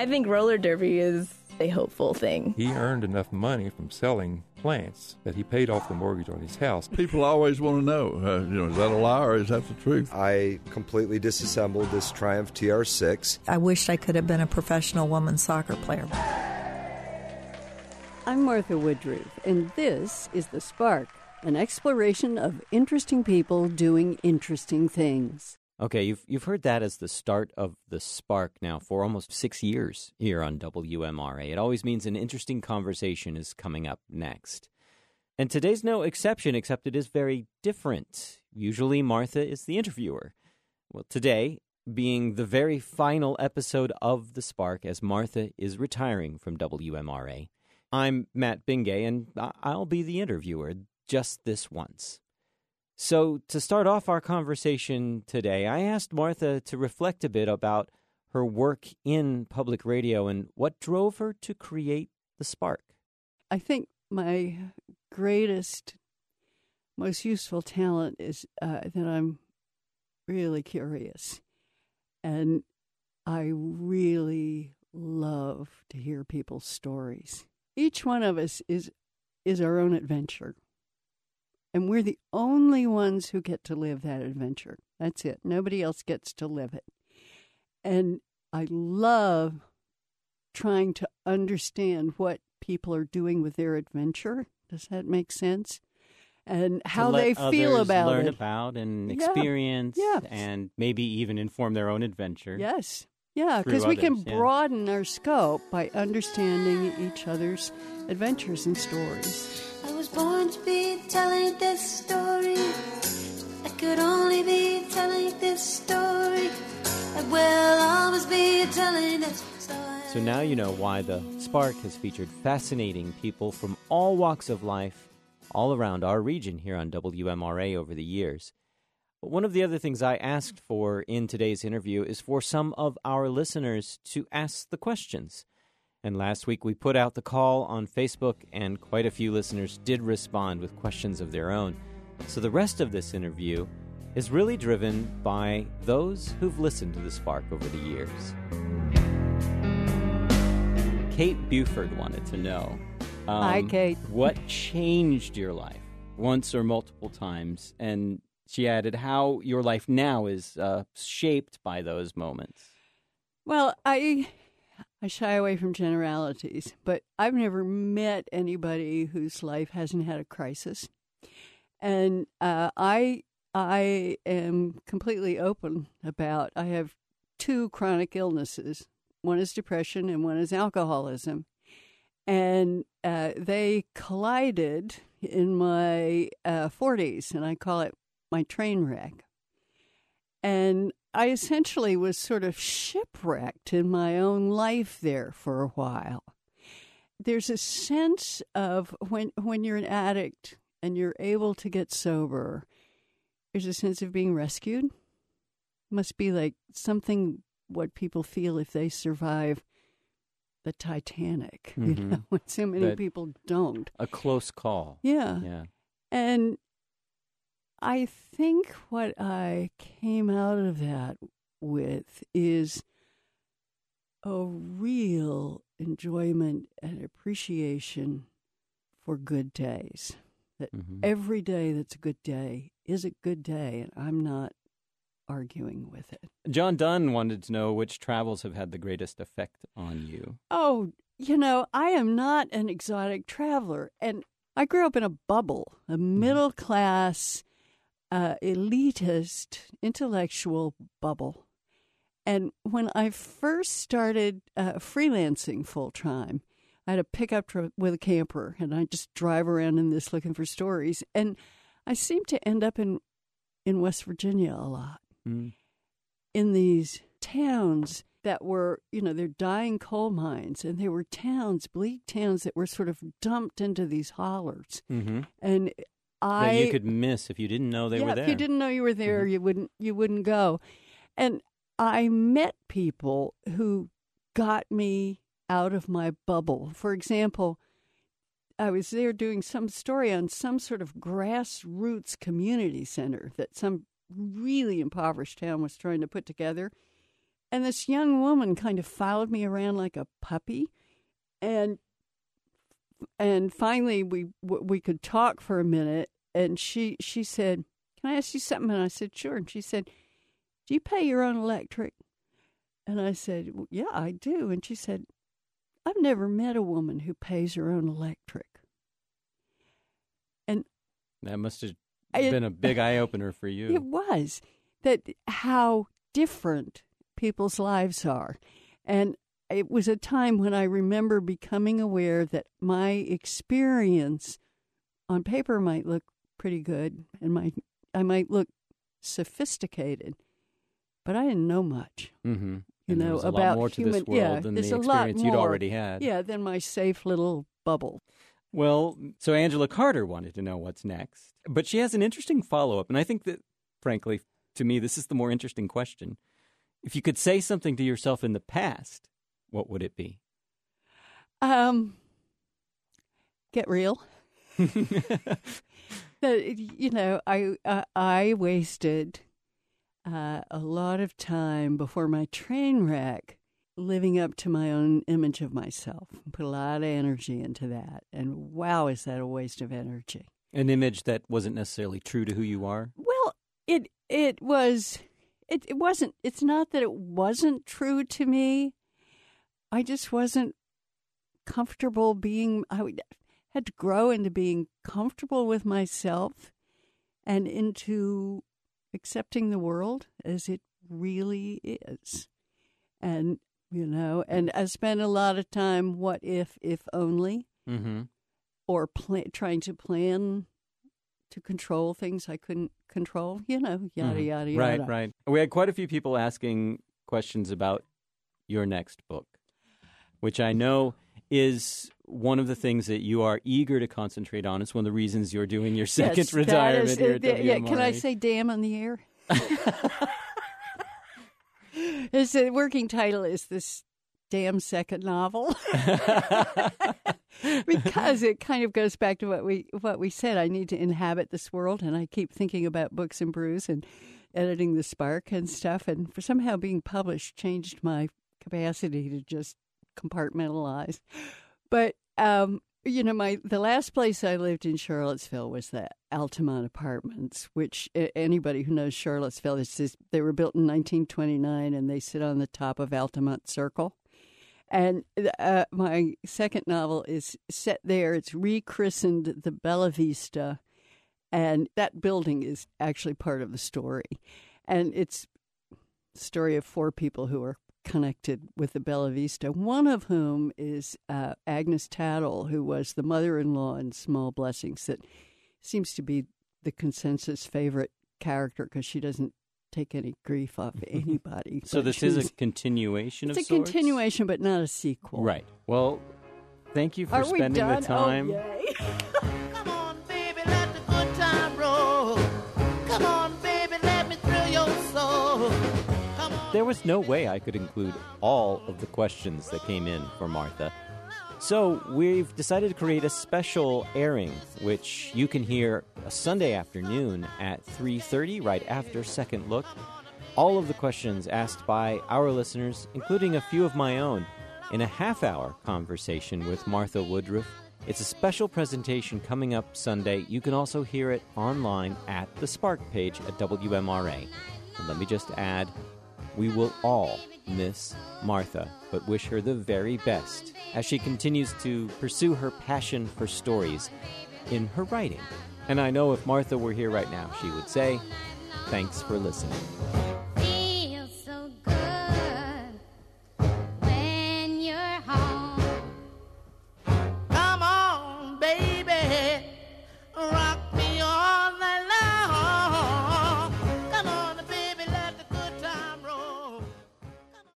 I think roller derby is a hopeful thing. He earned enough money from selling plants that he paid off the mortgage on his house. People always want to know, uh, you know, is that a lie or is that the truth? I completely disassembled this Triumph TR6. I wish I could have been a professional women's soccer player. I'm Martha Woodroof, and this is The Spark, an exploration of interesting people doing interesting things. Okay, you've you've heard that as the start of the spark now for almost six years here on WMRA. It always means an interesting conversation is coming up next. And today's no exception, except it is very different. Usually Martha is the interviewer. Well, today, being the very final episode of The Spark as Martha is retiring from WMRA, I'm Matt Bingay, and I'll be the interviewer just this once. So, to start off our conversation today, I asked Martha to reflect a bit about her work in public radio and what drove her to create The Spark. I think my greatest, most useful talent is uh, that I'm really curious. And I really love to hear people's stories. Each one of us is is our own adventure. And we're the only ones who get to live that adventure. That's it. Nobody else gets to live it. And I love trying to understand what people are doing with their adventure. Does that make sense? And how they feel about learn it. about and experience Yeah. and maybe even inform their own adventure. Yes. Yeah, because we can yeah. broaden our scope by understanding each other's adventures and stories. Born to be telling this story. I could only be telling this story. I will always be telling this story. So now you know why the Spark has featured fascinating people from all walks of life all around our region here on WMRA over the years. But one of the other things I asked for in today's interview is for some of our listeners to ask the questions. And last week we put out the call on Facebook, and quite a few listeners did respond with questions of their own. So the rest of this interview is really driven by those who've listened to the Spark over the years. Kate Buford wanted to know. um, Hi, Kate. What changed your life once or multiple times? And she added how your life now is uh, shaped by those moments. Well, I I shy away from generalities, but I've never met anybody whose life hasn't had a crisis, and uh, I I am completely open about. I have two chronic illnesses. One is depression, and one is alcoholism, and uh, they collided in my uh, 40s, and I call it my train wreck. And I essentially was sort of shipwrecked in my own life there for a while. There's a sense of when when you're an addict and you're able to get sober, there's a sense of being rescued. Must be like something what people feel if they survive the Titanic. You Mhm. know, when so many That- people don't. A close call. Yeah. Yeah. And I think what I came out of that with is a real enjoyment and appreciation for good days. That Mhm. every day that's a good day is a good day, and I'm not arguing with it. John Dunn wanted to know which travels have had the greatest effect on you. Oh, you know, I am not an exotic traveler. And I grew up in a bubble, a middle class, uh, elitist, intellectual bubble. And when I first started uh, freelancing full time, I had a pickup truck with a camper, and I just drive around in this looking for stories. And I seemed to end up in in West Virginia a lot Mm. in these towns that were, you know, they're dying coal mines, and they were towns, bleak towns that were sort of dumped into these hollers. Mm-hmm. And I, that you could miss if you didn't know they yeah, were there. if you didn't know you were there, mm-hmm. you wouldn't you wouldn't go. And I met people who got me out of my bubble. For example, I was there doing some story on some sort of grassroots community center that some really impoverished town was trying to put together. and this young woman kind of followed me around like a puppy, and and finally we we could talk for a minute, and she she said, "Can I ask you something?" And I said, "Sure." And she said, "Do you pay your own electric?" And I said, well, "Yeah, I do." And she said, "I've never met a woman who pays her own electric." And That must have I- been a big eye opener for you. It was that how different people's lives are. And it was a time when I remember becoming aware that my experience on paper might look pretty good and my I might look sophisticated, but I didn't know much. Mm-hmm. You know about lot more to human this world yeah, than there's the a lot experience you'd more, already had. Yeah, than my safe little bubble. Well, so Angela Carter wanted to know what's next, but she has an interesting follow up, and I think that, frankly, to me, this is the more interesting question. If you could say something to yourself in the past, what would it be? Um, get real. you know, I uh, I wasted uh, a lot of time before my train wreck living up to my own image of myself. Put a lot of energy into that, and wow, is that a waste of energy? An image that wasn't necessarily true to who you are. Well, it it was it, it wasn't it's not that it wasn't true to me. I just wasn't comfortable being I had to grow into being comfortable with myself and into accepting the world as it really is. And you know, and I spent a lot of time what if if only Mm-hmm. or pla trying to plan to control things I couldn't control, you know, yada, yada, yada. Mm-hmm. Right, right. We had quite a few people asking questions about your next book, which I know is one of the things that you are eager to concentrate on. It's one of the reasons you're doing your second Yes, retirement is- here at yeah, yeah, Can I say damn on the air? It's the working title is this damn second novel because it kind of goes back to what we what we said. I need to inhabit this world, and I keep thinking about books and brews and editing the Spark and stuff. And for somehow being published changed my capacity to just compartmentalize. But um, you know, my the last place I lived in Charlottesville was the Altamont Apartments, which anybody who knows Charlottesville, it's just, they were built in 1929, and they sit on the top of Altamont Circle. And uh, my second novel is set there. It's rechristened the Bella Vista, and that building is actually part of the story. And it's story of four people who are connected with the Bella Vista, one of whom is uh, Agnes Tattle, who was the mother in law in Small Blessings, that seems to be the consensus favorite character because she doesn't take any grief off anybody. So this is a continuation it's of a sorts? continuation, but not a sequel. Right. Well, thank you for Are spending the time. Oh, There was no way I could include all of the questions that came in for Martha. So we've decided to create a special airing, which you can hear a Sunday afternoon at 3:30, right after Second Look. All of the questions asked by our listeners, including a few of my own, in a half-hour conversation with Martha Woodroof. It's a special presentation coming up Sunday. You can also hear it online at the Spark page at WMRA. And let me just add, we will all miss Martha, but wish her the very best as she continues to pursue her passion for stories in her writing. And I know if Martha were here right now, she would say, Thanks for listening.